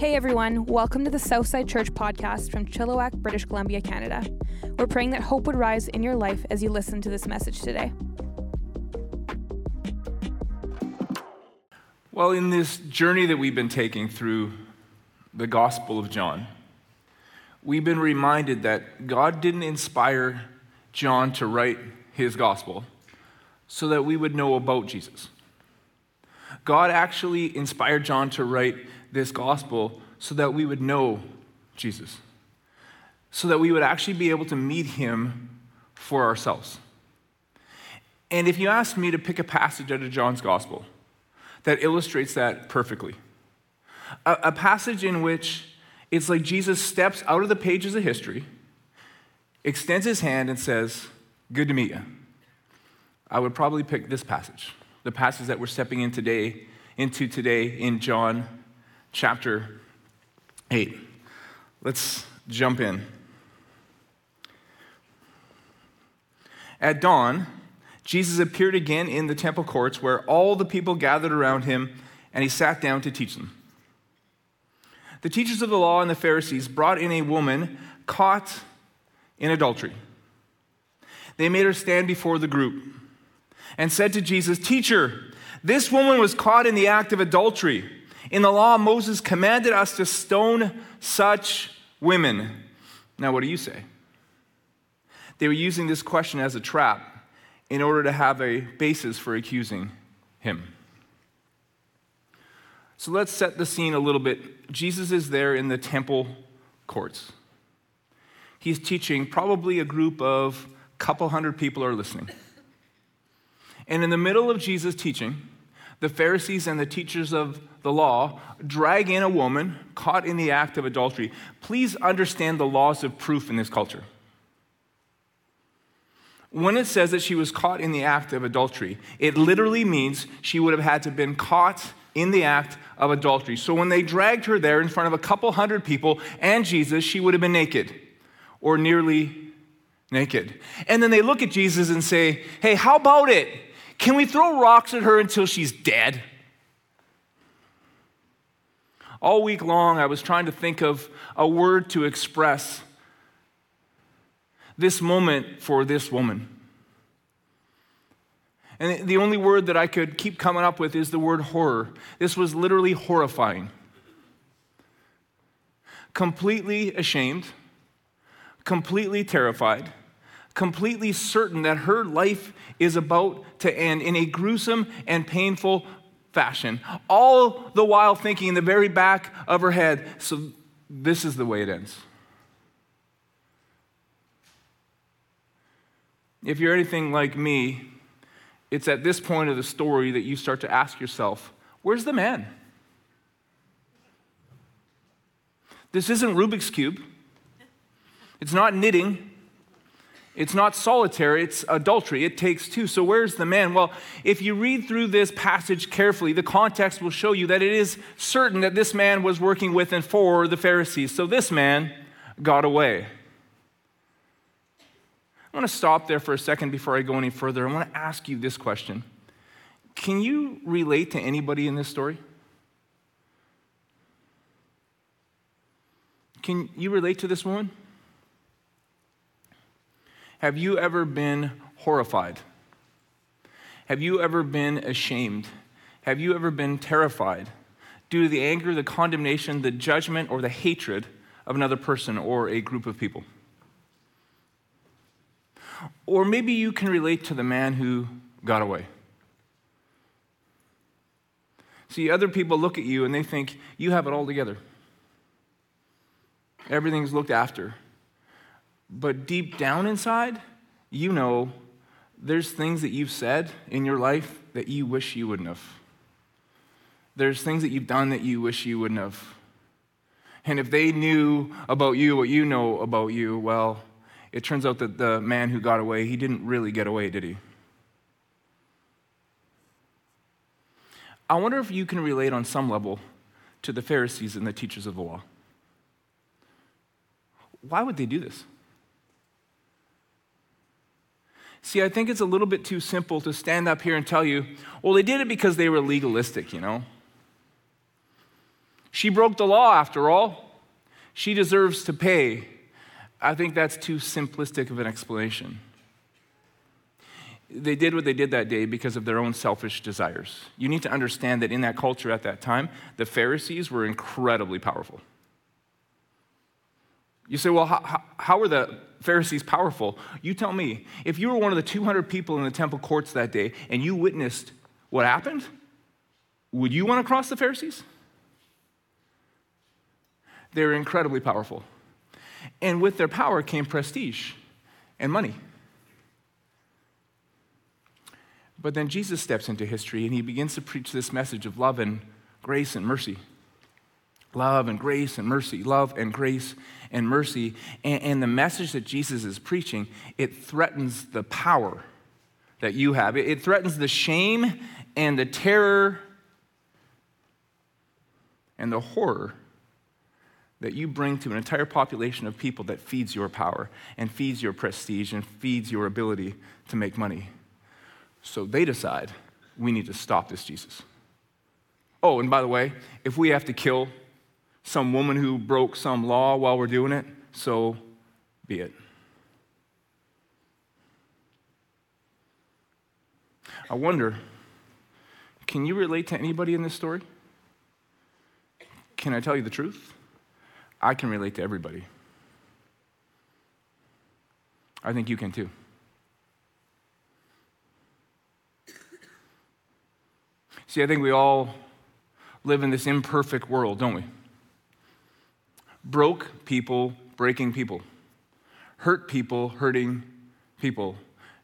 Hey everyone, welcome to the Southside Church podcast from Chilliwack, British Columbia, Canada. We're praying that hope would rise in your life as you listen to this message today. Well, in this journey that we've been taking through the Gospel of John, we've been reminded that God didn't inspire John to write his gospel so that we would know about Jesus. God actually inspired John to write this gospel so that we would know Jesus, so that we would actually be able to meet him for ourselves. And if you ask me to pick a passage out of John's gospel that illustrates that perfectly, a, a passage in which it's like Jesus steps out of the pages of history, extends his hand, and says, Good to meet you. I would probably pick this passage, the passage that we're stepping in today, into today in John chapter 8. Let's jump in. At dawn, Jesus appeared again in the temple courts where all the people gathered around him, and he sat down to teach them. The teachers of the law and the Pharisees brought in a woman caught in adultery. They made her stand before the group and said to Jesus, Teacher, this woman was caught in the act of adultery. In the law, Moses commanded us to stone such women. Now, what do you say? They were using this question as a trap in order to have a basis for accusing him. So let's set the scene a little bit. Jesus is there in the temple courts. He's teaching, probably a group of couple hundred people are listening. And in the middle of Jesus' teaching, the Pharisees and the teachers of the law drag in a woman caught in the act of adultery. Please understand the laws of proof in this culture. When it says that she was caught in the act of adultery, it literally means she would have had to have been caught in the act of adultery. So when they dragged her there in front of a couple hundred people and Jesus, she would have been naked or nearly naked. And then they look at Jesus and say, Hey, how about it? Can we throw rocks at her until she's dead? All week long, I was trying to think of a word to express this moment for this woman. And the only word that I could keep coming up with is the word horror. This was literally horrifying. Completely ashamed, completely terrified, completely certain that her life is about to end in a gruesome and painful fashion, all the while thinking in the very back of her head, so this is the way it ends. If you're anything like me, it's at this point of the story that you start to ask yourself, where's the man? This isn't Rubik's Cube. It's not knitting. It's not solitary, it's adultery. It takes two. So, where's the man? Well, if you read through this passage carefully, the context will show you that it is certain that this man was working with and for the Pharisees. So, this man got away. I want to stop there for a second before I go any further. I want to ask you this question Can you relate to anybody in this story? Can you relate to this woman? Have you ever been horrified? Have you ever been ashamed? Have you ever been terrified due to the anger, the condemnation, the judgment, or the hatred of another person or a group of people? Or maybe you can relate to the man who got away. See, other people look at you and they think you have it all together. Everything's looked after. But deep down inside, you know there's things that you've said in your life that you wish you wouldn't have. There's things that you've done that you wish you wouldn't have. And if they knew about you what you know about you, well, it turns out that the man who got away, he didn't really get away, did he? I wonder if you can relate on some level to the Pharisees and the teachers of the law. Why would they do this? See, I think it's a little bit too simple to stand up here and tell you, well, they did it because they were legalistic, you know? She broke the law, after all. She deserves to pay. I think that's too simplistic of an explanation. They did what they did that day because of their own selfish desires. You need to understand that in that culture at that time, the Pharisees were incredibly powerful. You say, well, how, how were the Pharisees powerful? You tell me. If you were one of the 200 people in the temple courts that day and you witnessed what happened, would you want to cross the Pharisees? They were incredibly powerful. And with their power came prestige and money. But then Jesus steps into history and he begins to preach this message of love and grace and mercy. Love and grace and mercy, love and grace and mercy. And, and, the message that Jesus is preaching, it threatens the power that you have. It, it threatens the shame and the terror and the horror that you bring to an entire population of people that feeds your power and feeds your prestige and feeds your ability to make money. So they decide we need to stop this Jesus. Oh, and by the way, if we have to kill some woman who broke some law while we're doing it, so be it. I wonder can you relate to anybody in this story? Can I tell you the truth? I can relate to everybody. I think you can too. See, I think we all live in this imperfect world, don't we? Broke people breaking people, hurt people hurting people,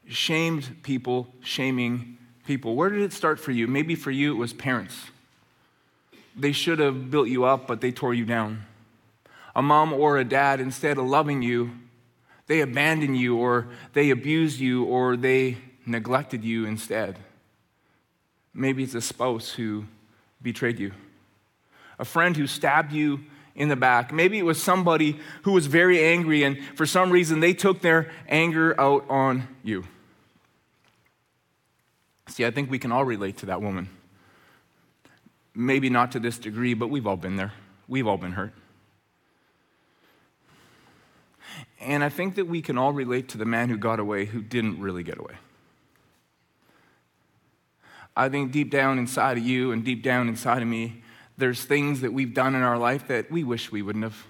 shamed people shaming people. Where did it start for you? Maybe for you it was parents. They should have built you up, but they tore you down. A mom or a dad, instead of loving you, they abandoned you, or they abused you, or they neglected you instead. Maybe it's a spouse who betrayed you, a friend who stabbed you in the back. Maybe it was somebody who was very angry, and for some reason they took their anger out on you. See, I think we can all relate to that woman. Maybe not to this degree, but we've all been there. We've all been hurt. And I think that we can all relate to the man who got away who didn't really get away. I think deep down inside of you and deep down inside of me, there's things that we've done in our life that we wish we wouldn't have.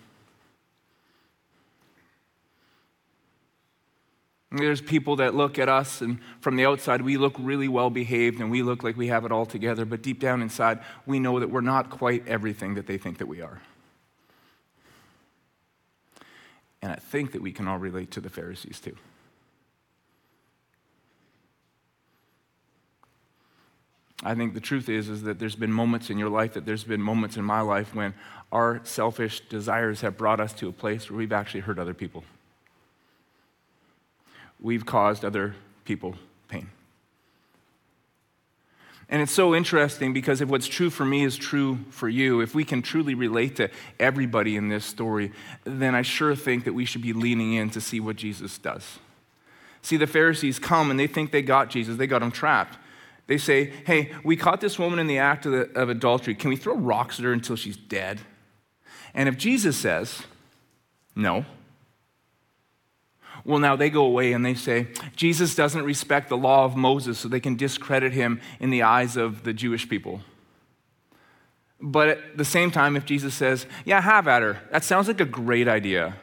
There's people that look at us, and from the outside, we look really well behaved and we look like we have it all together, but deep down inside, we know that we're not quite everything that they think that we are. And I think that we can all relate to the Pharisees too. I think the truth is, is that there's been moments in your life, that there's been moments in my life when our selfish desires have brought us to a place where we've actually hurt other people. We've caused other people pain. And it's so interesting because if what's true for me is true for you, if we can truly relate to everybody in this story, then I sure think that we should be leaning in to see what Jesus does. See, the Pharisees come and they think they got Jesus, they got him trapped. They say, Hey, we caught this woman in the act of, the, of adultery. Can we throw rocks at her until she's dead? And if Jesus says, No, well, now they go away and they say, Jesus doesn't respect the law of Moses, so they can discredit him in the eyes of the Jewish people. But at the same time, if Jesus says, Yeah, have at her, that sounds like a great idea.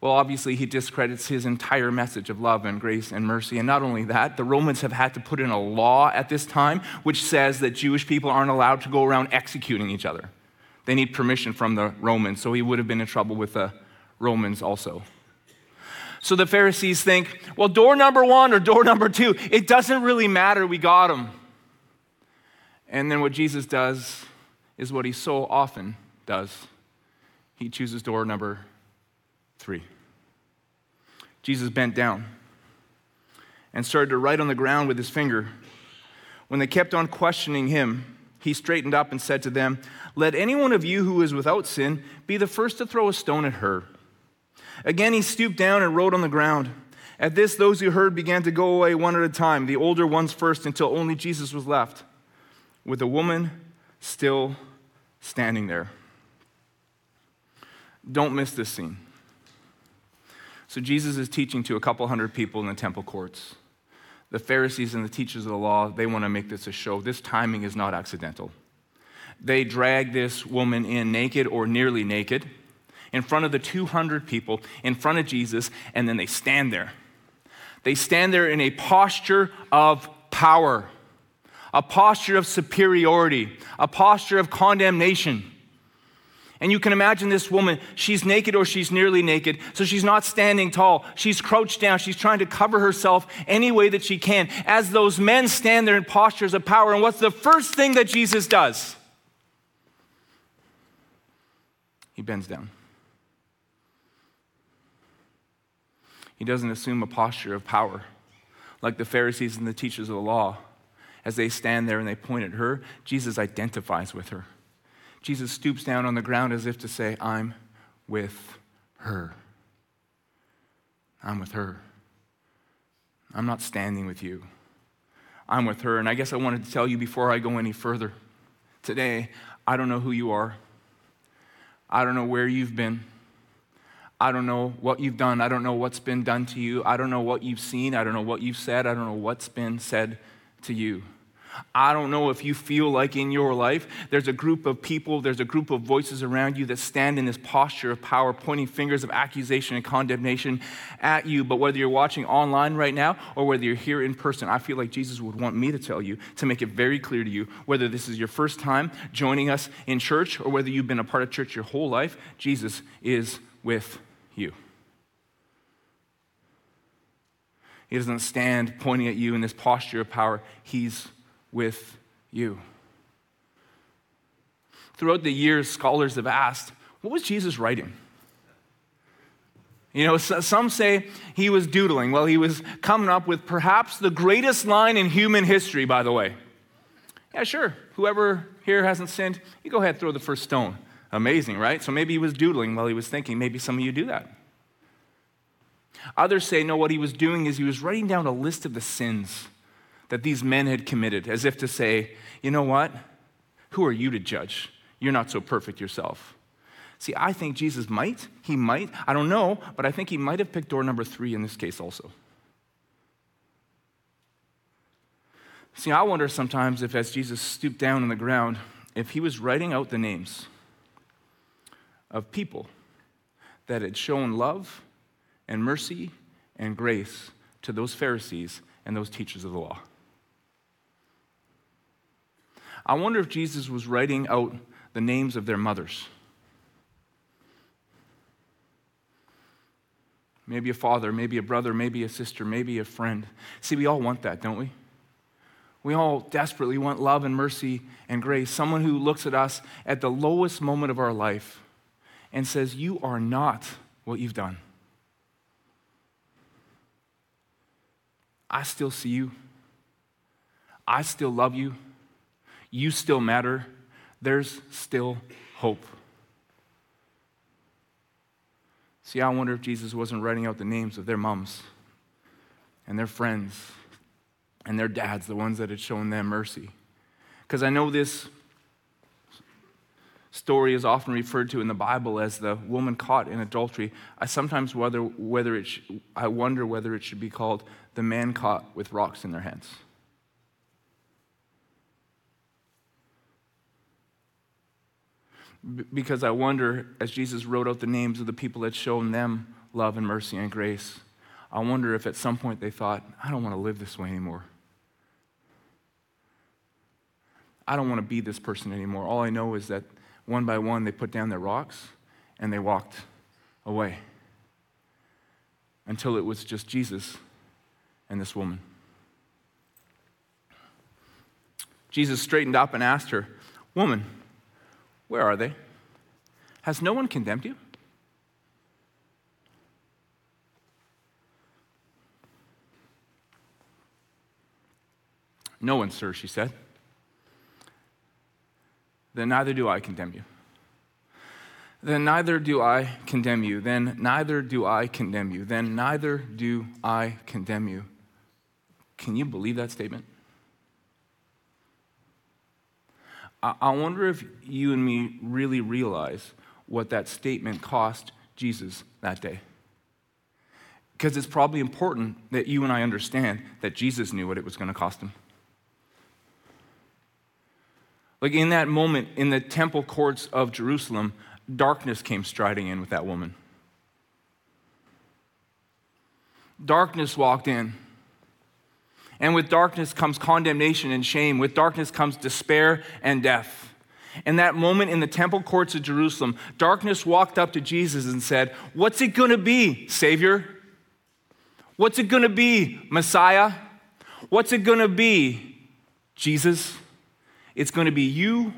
Well, obviously, he discredits his entire message of love and grace and mercy. And not only that, the Romans have had to put in a law at this time which says that Jewish people aren't allowed to go around executing each other. They need permission from the Romans, so he would have been in trouble with the Romans also. So the Pharisees think, well, door number one or door number two, it doesn't really matter, we got them. And then what Jesus does is what he so often does he chooses door number three. Jesus bent down and started to write on the ground with his finger. When they kept on questioning him, he straightened up and said to them, Let any one of you who is without sin be the first to throw a stone at her. Again, he stooped down and wrote on the ground. At this, those who heard began to go away one at a time, the older ones first, until only Jesus was left, with the woman still standing there. Don't miss this scene. So, Jesus is teaching to a couple hundred people in the temple courts. The Pharisees and the teachers of the law, they want to make this a show. This timing is not accidental. They drag this woman in naked or nearly naked in front of the 200 people, in front of Jesus, and then they stand there. They stand there in a posture of power, a posture of superiority, a posture of condemnation. And you can imagine this woman, she's naked or she's nearly naked, so she's not standing tall. She's crouched down. She's trying to cover herself any way that she can as those men stand there in postures of power. And what's the first thing that Jesus does? He bends down. He doesn't assume a posture of power like the Pharisees and the teachers of the law. As they stand there and they point at her, Jesus identifies with her. Jesus stoops down on the ground as if to say, I'm with her. I'm with her. I'm not standing with you. I'm with her. And I guess I wanted to tell you before I go any further today, I don't know who you are. I don't know where you've been. I don't know what you've done. I don't know what's been done to you. I don't know what you've seen. I don't know what you've said. I don't know what's been said to you. I don't know if you feel like in your life there's a group of people, there's a group of voices around you that stand in this posture of power, pointing fingers of accusation and condemnation at you. But whether you're watching online right now or whether you're here in person, I feel like Jesus would want me to tell you to make it very clear to you whether this is your first time joining us in church or whether you've been a part of church your whole life, Jesus is with you. He doesn't stand pointing at you in this posture of power. He's with you. Throughout the years, scholars have asked, what was Jesus writing? You know, some say he was doodling. Well, he was coming up with perhaps the greatest line in human history, by the way. Yeah, sure. Whoever here hasn't sinned, you go ahead, throw the first stone. Amazing, right? So maybe he was doodling while he was thinking. Maybe some of you do that. Others say, no, what he was doing is he was writing down a list of the sins that these men had committed, as if to say, you know what? Who are you to judge? You're not so perfect yourself. See, I think Jesus might, he might, I don't know, but I think he might have picked door number three in this case also. See, I wonder sometimes if, as Jesus stooped down on the ground, if he was writing out the names of people that had shown love and mercy and grace to those Pharisees and those teachers of the law. I wonder if Jesus was writing out the names of their mothers. Maybe a father, maybe a brother, maybe a sister, maybe a friend. See, we all want that, don't we? We all desperately want love and mercy and grace. Someone who looks at us at the lowest moment of our life and says, You are not what you've done. I still see you. I still love you. You still matter. There's still hope. See, I wonder if Jesus wasn't writing out the names of their moms and their friends and their dads, the ones that had shown them mercy. Because I know this story is often referred to in the Bible as the woman caught in adultery. I sometimes whether, whether it sh- I wonder whether it should be called the man caught with rocks in their hands. Because I wonder, as Jesus wrote out the names of the people that shown them love and mercy and grace, I wonder if at some point they thought, I don't want to live this way anymore. I don't want to be this person anymore. All I know is that one by one they put down their rocks and they walked away until it was just Jesus and this woman. Jesus straightened up and asked her, Woman, where are they? Has no one condemned you? No one, sir, she said. Then neither do I condemn you. Then neither do I condemn you. Then neither do I condemn you. Then neither do I condemn you. Can you believe that statement? I wonder if you and me really realize what that statement cost Jesus that day. Because it's probably important that you and I understand that Jesus knew what it was going to cost him. Like in that moment in the temple courts of Jerusalem, darkness came striding in with that woman. Darkness walked in. And with darkness comes condemnation and shame. With darkness comes despair and death. In that moment in the temple courts of Jerusalem, darkness walked up to Jesus and said, What's it going to be, Savior? What's it going to be, Messiah? What's it going to be, Jesus? It's going to be you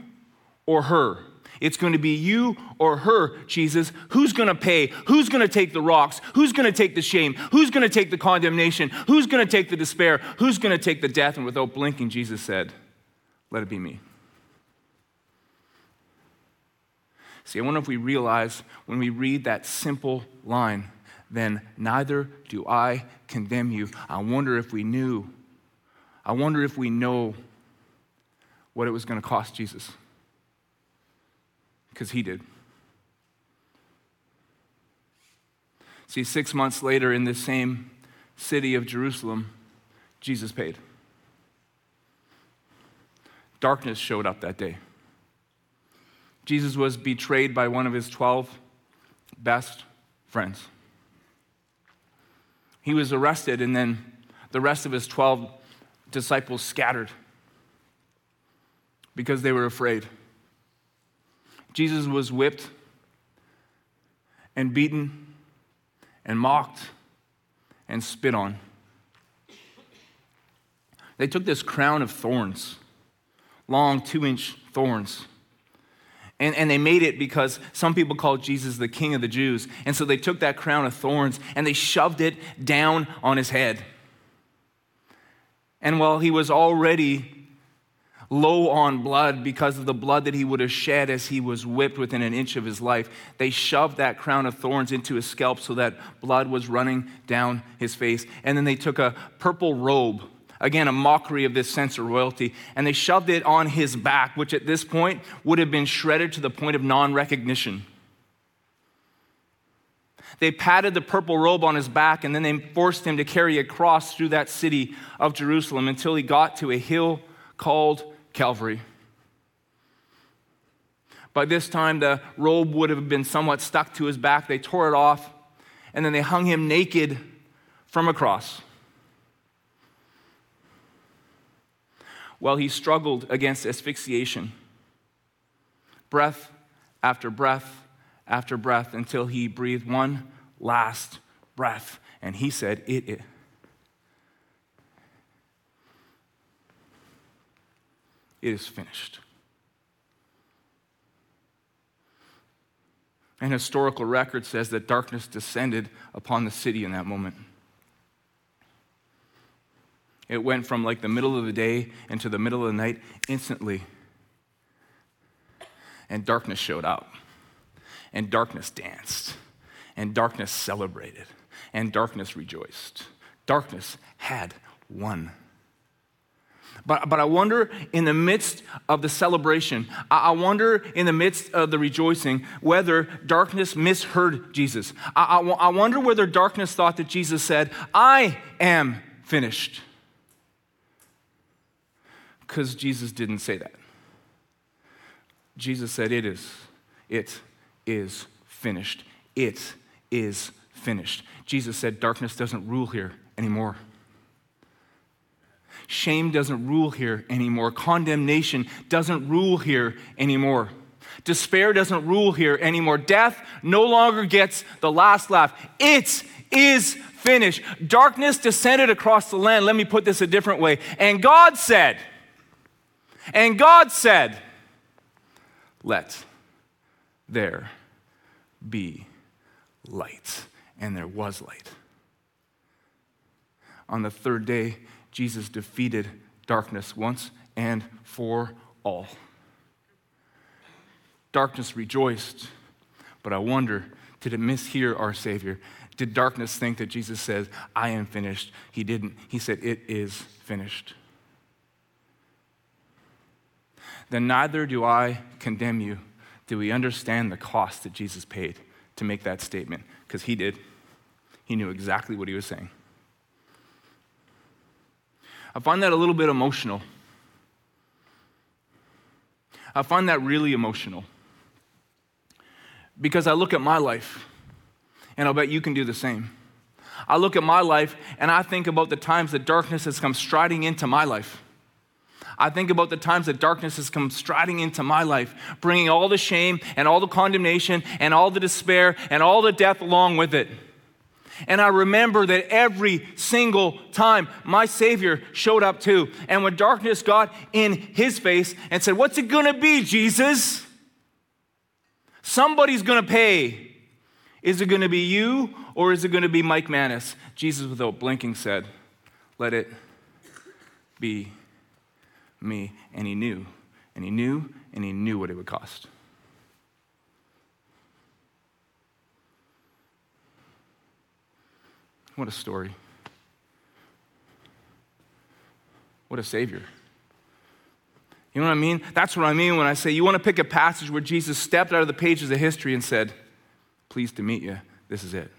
or her. It's going to be you or her, Jesus. Who's going to pay? Who's going to take the rocks? Who's going to take the shame? Who's going to take the condemnation? Who's going to take the despair? Who's going to take the death? And without blinking, Jesus said, Let it be me. See, I wonder if we realize when we read that simple line, then neither do I condemn you. I wonder if we knew, I wonder if we know what it was going to cost Jesus. Because he did. See, six months later, in this same city of Jerusalem, Jesus paid. Darkness showed up that day. Jesus was betrayed by one of his 12 best friends. He was arrested, and then the rest of his 12 disciples scattered because they were afraid. Jesus was whipped and beaten and mocked and spit on. They took this crown of thorns, long two inch thorns. And, and they made it because some people called Jesus the king of the Jews. And so they took that crown of thorns and they shoved it down on his head. And while he was already low on blood because of the blood that he would have shed as he was whipped within an inch of his life. They shoved that crown of thorns into his scalp so that blood was running down his face. And then they took a purple robe, again, a mockery of this sense of royalty, and they shoved it on his back, which at this point would have been shredded to the point of non recognition. They patted the purple robe on his back, and then they forced him to carry a cross through that city of Jerusalem until he got to a hill called Calvary. By this time, the robe would have been somewhat stuck to his back. They tore it off, and then they hung him naked from a cross. While he struggled against asphyxiation, breath after breath after breath, until he breathed one last breath. And he said, It. It is finished. And historical record says that darkness descended upon the city in that moment. It went from like the middle of the day into the middle of the night instantly. And darkness showed up. And darkness danced. And darkness celebrated. And darkness rejoiced. Darkness had won. But, but I wonder in the midst of the celebration, I, wonder in the midst of the rejoicing whether darkness misheard Jesus. I, I, I wonder whether darkness thought that Jesus said, I am finished. Because Jesus didn't say that. Jesus said, It is. It is finished. It is finished. Jesus said, Darkness doesn't rule here anymore. Shame doesn't rule here anymore. Condemnation doesn't rule here anymore. Despair doesn't rule here anymore. Death no longer gets the last laugh. It is finished. Darkness descended across the land. Let me put this a different way. And God said, and God said, let there be light. And there was light. On the third day, Jesus defeated darkness once and for all. Darkness rejoiced, but I wonder did it mishear our Savior? Did darkness think that Jesus says, I am finished? He didn't. He said, It is finished. Then neither do I condemn you. do we understand the cost that Jesus paid to make that statement? Because he did. He knew exactly what he was saying. I find that a little bit emotional. I find that really emotional. Because I look at my life, and I'll bet you can do the same. I look at my life and I think about the times that darkness has come striding into my life. I think about the times that darkness has come striding into my life, bringing all the shame and all the condemnation and all the despair and all the death along with it. And I remember that every single time my Savior showed up too. And when darkness got in his face and said, What's it gonna be, Jesus? Somebody's gonna pay. Is it gonna be you or is it gonna be Mike Manis? Jesus, without blinking, said, Let it be me. And he knew, and he knew, and he knew what it would cost. What a story. What a savior. You know what I mean? That's what I mean when I say you want to pick a passage where Jesus stepped out of the pages of history and said, Pleased to meet you. This is it.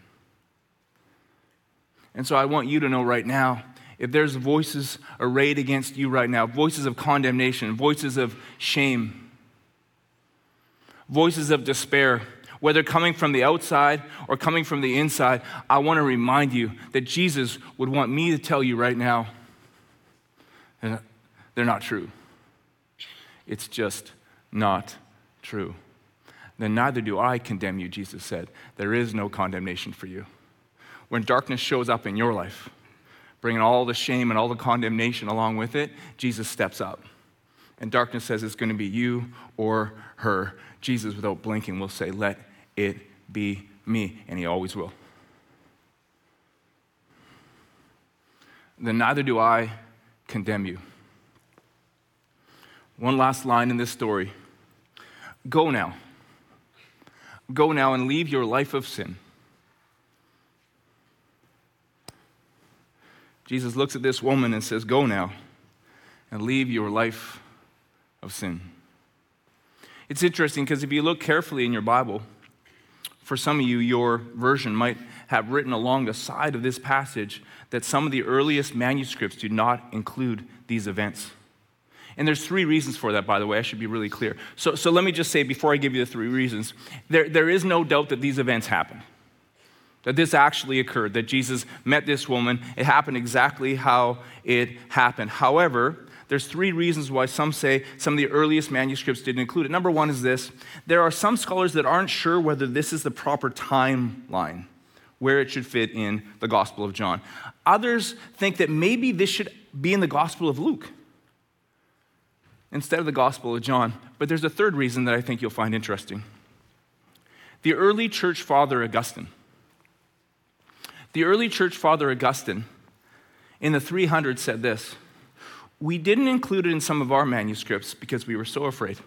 And so I want you to know right now if there's voices arrayed against you right now, voices of condemnation, voices of shame, voices of despair, whether coming from the outside or coming from the inside, I want to remind you that Jesus would want me to tell you right now they're not true. It's just not true. Then neither do I condemn you, Jesus said. There is no condemnation for you. When darkness shows up in your life, bringing all the shame and all the condemnation along with it, Jesus steps up. And darkness says it's going to be you or her. Jesus, without blinking, will say, Let it be me. And he always will. Then neither do I condemn you. One last line in this story Go now. Go now and leave your life of sin. Jesus looks at this woman and says, Go now and leave your life of sin. It's interesting because if you look carefully in your Bible, for some of you, your version might have written along the side of this passage that some of the earliest manuscripts do not include these events. And there's three reasons for that, by the way. I should be really clear. So, so let me just say before I give you the three reasons there, there is no doubt that these events happened, that this actually occurred, that Jesus met this woman. It happened exactly how it happened. However, there's three reasons why some say some of the earliest manuscripts didn't include it. Number one is this there are some scholars that aren't sure whether this is the proper timeline where it should fit in the Gospel of John. Others think that maybe this should be in the Gospel of Luke instead of the Gospel of John. But there's a third reason that I think you'll find interesting. The early church father Augustine. The early church father Augustine in the 300s said this We didn't include it in some of our manuscripts because we were so afraid.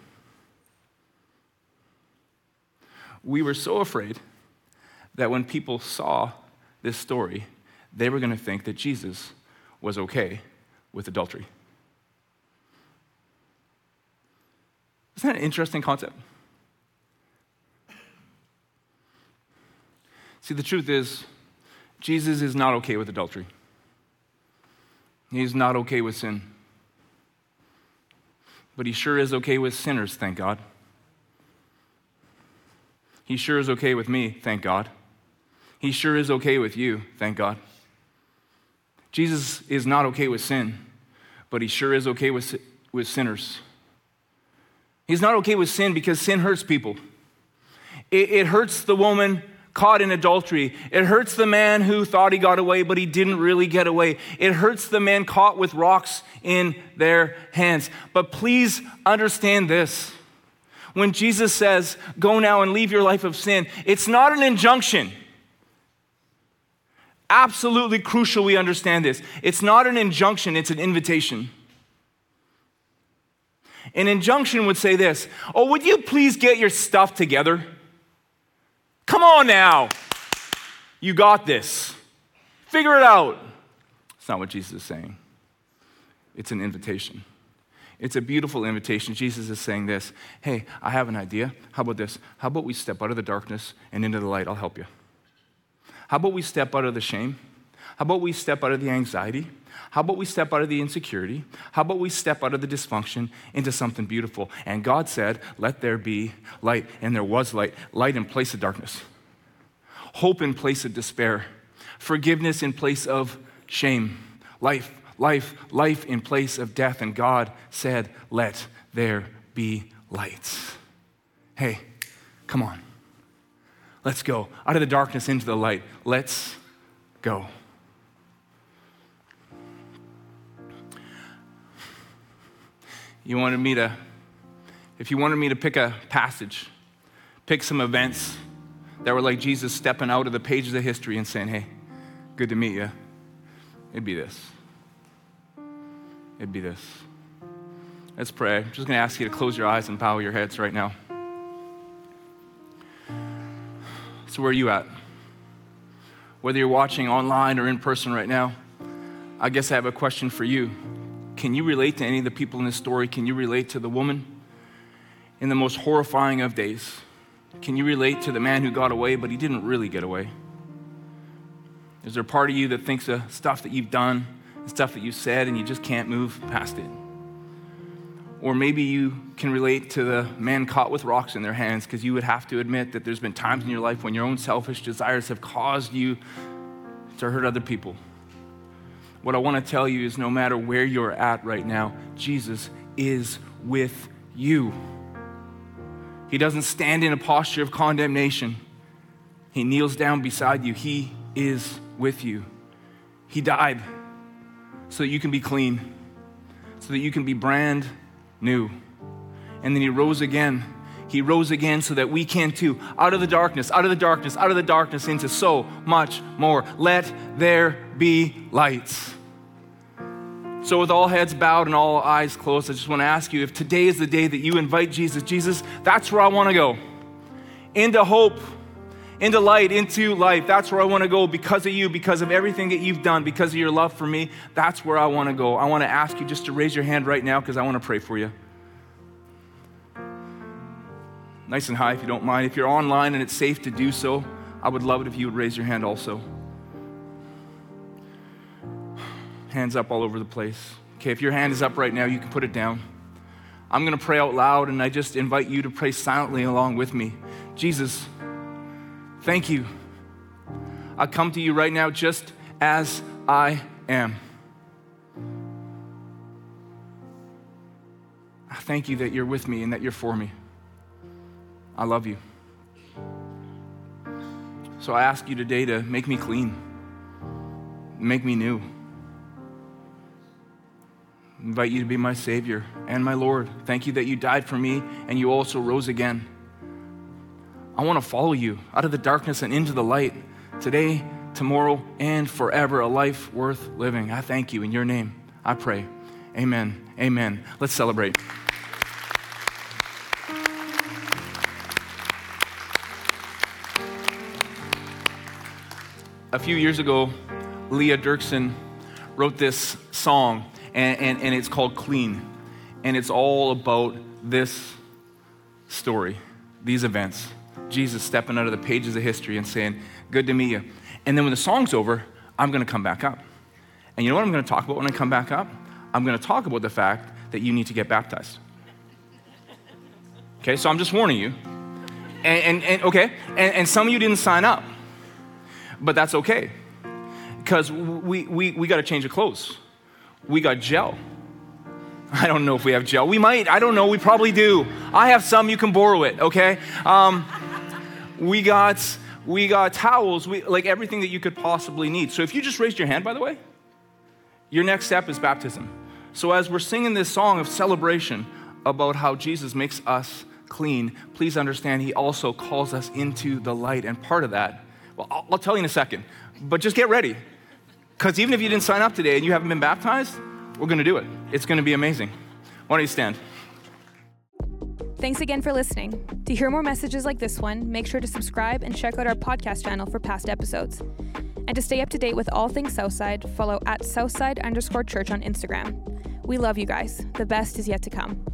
We were so afraid that when people saw this story, they were going to think that Jesus was okay with adultery. Isn't that an interesting concept? See, the truth is, Jesus is not okay with adultery. He's not okay with sin. But he sure is okay with sinners, thank God. He sure is okay with me, thank God. He sure is okay with you, thank God. Jesus is not okay with sin, but he sure is okay with, with sinners. He's not okay with sin because sin hurts people. It, it, hurts the woman caught in adultery. It hurts the man who thought he got away, but he didn't really get away. It hurts the man caught with rocks in their hands. But please understand this. When Jesus says, Go now and leave your life of sin, it's not an injunction. Absolutely crucial we understand this. It's not an injunction, it's an invitation. An injunction would say this Oh, would you please get your stuff together? Come on now. You got this. Figure it out. It's not what Jesus is saying, it's an invitation. It's a beautiful invitation. Jesus is saying this Hey, I have an idea. How about this? How about we step out of the darkness and into the light? I'll help you. How about we step out of the shame? How about we step out of the anxiety? How about we step out of the insecurity? How about we step out of the dysfunction into something beautiful? And God said, Let there be light. And there was light light in place of darkness, hope in place of despair, forgiveness in place of shame, life life, life in place of death. And God said, Let there be lights. Hey, come on. Let's go. Out of the darkness into the light. Let's go. You wanted me to, if you wanted me to pick a passage, pick some events that were like Jesus stepping out of the pages of history and saying, Hey, good to meet you, it'd be this it'd be this. Let's pray. I'm just going to ask you to close your eyes and bow your heads right now. So, where are you at? Whether you're watching online or in person right now, I guess I have a question for you. Can you relate to any of the people in this story? Can you relate to the woman in the most horrifying of days? Can you relate to the man who got away, but he didn't really get away? Is there a part of you that thinks of stuff that you've done and stuff that you said and you just can't move past it. Or maybe you can relate to the man caught with rocks in their hands because you would have to admit that there's been times in your life when your own selfish desires have caused you to hurt other people. What I want to tell you is no matter where you're at right now, Jesus is with you. He doesn't stand in a posture of condemnation. He kneels down beside you. He is with you. He died so that you can be clean, so that you can be brand new. And then he rose again. He rose again so that we can too. Out of the darkness, out of the darkness, out of the darkness into so much more. Let there be lights. So, with all heads bowed and all eyes closed, I just want to ask you if today is the day that you invite Jesus, Jesus, that's where I want to go. Into hope into light, into life. That's where I want to go because of you, because of everything that you've done, because of your love for me. That's where I want to go. I want to ask you just to raise your hand right now because I want to pray for you. Nice and high if you don't mind. If you're online and it's safe to do so, I would love it if you would raise your hand also. Hands up all over the place. Okay, if your hand is up right now, you can put it down. I'm going to pray out loud, and I just invite you to pray silently along with me. Jesus, Thank you. I come to you right now just as I am. I thank you that you're with me and that you're for me. I love you. So I ask you today to make me clean, make me new. Invite you to be my Savior and my Lord. Thank you that you died for me and you also rose again. I want to follow you out of the darkness and into the light today, tomorrow, and forever, a life worth living. I thank you in your name. I pray. Amen. Amen. Let's celebrate. A few years ago, Leah Dirksen wrote this song, and, and, and it's called Clean. And it's all about this story, these events. Jesus stepping out of the pages of history and saying, Good to meet you. And then when the song's over, I'm going to come back up. And you know what I'm going to talk about when I come back up? I'm going to talk about the fact that you need to get baptized. Okay, so I'm just warning you. And, and, and okay, and, and some of you didn't sign up, but that's okay. Because we, we, we got to change the clothes. We got gel. I don't know if we have gel. We might. I don't know. We probably do. I have some. You can borrow it, okay? Um, we got we got towels, we, like everything that you could possibly need. So if you just raised your hand, by the way, your next step is baptism. So as we're singing this song of celebration about how Jesus makes us clean, please understand he also calls us into the light. And part of that, well, I'll, I'll tell you in a second, but just get ready. Because even if you didn't sign up today and you haven't been baptized, we're going to do it. It's going to be amazing. Why don't you stand? Thanks again for listening. To hear more messages like this one, make sure to subscribe and check out our podcast channel for past episodes. And to stay up to date with all things Southside, follow at Southside underscore church on Instagram. We love you guys. The best is yet to come.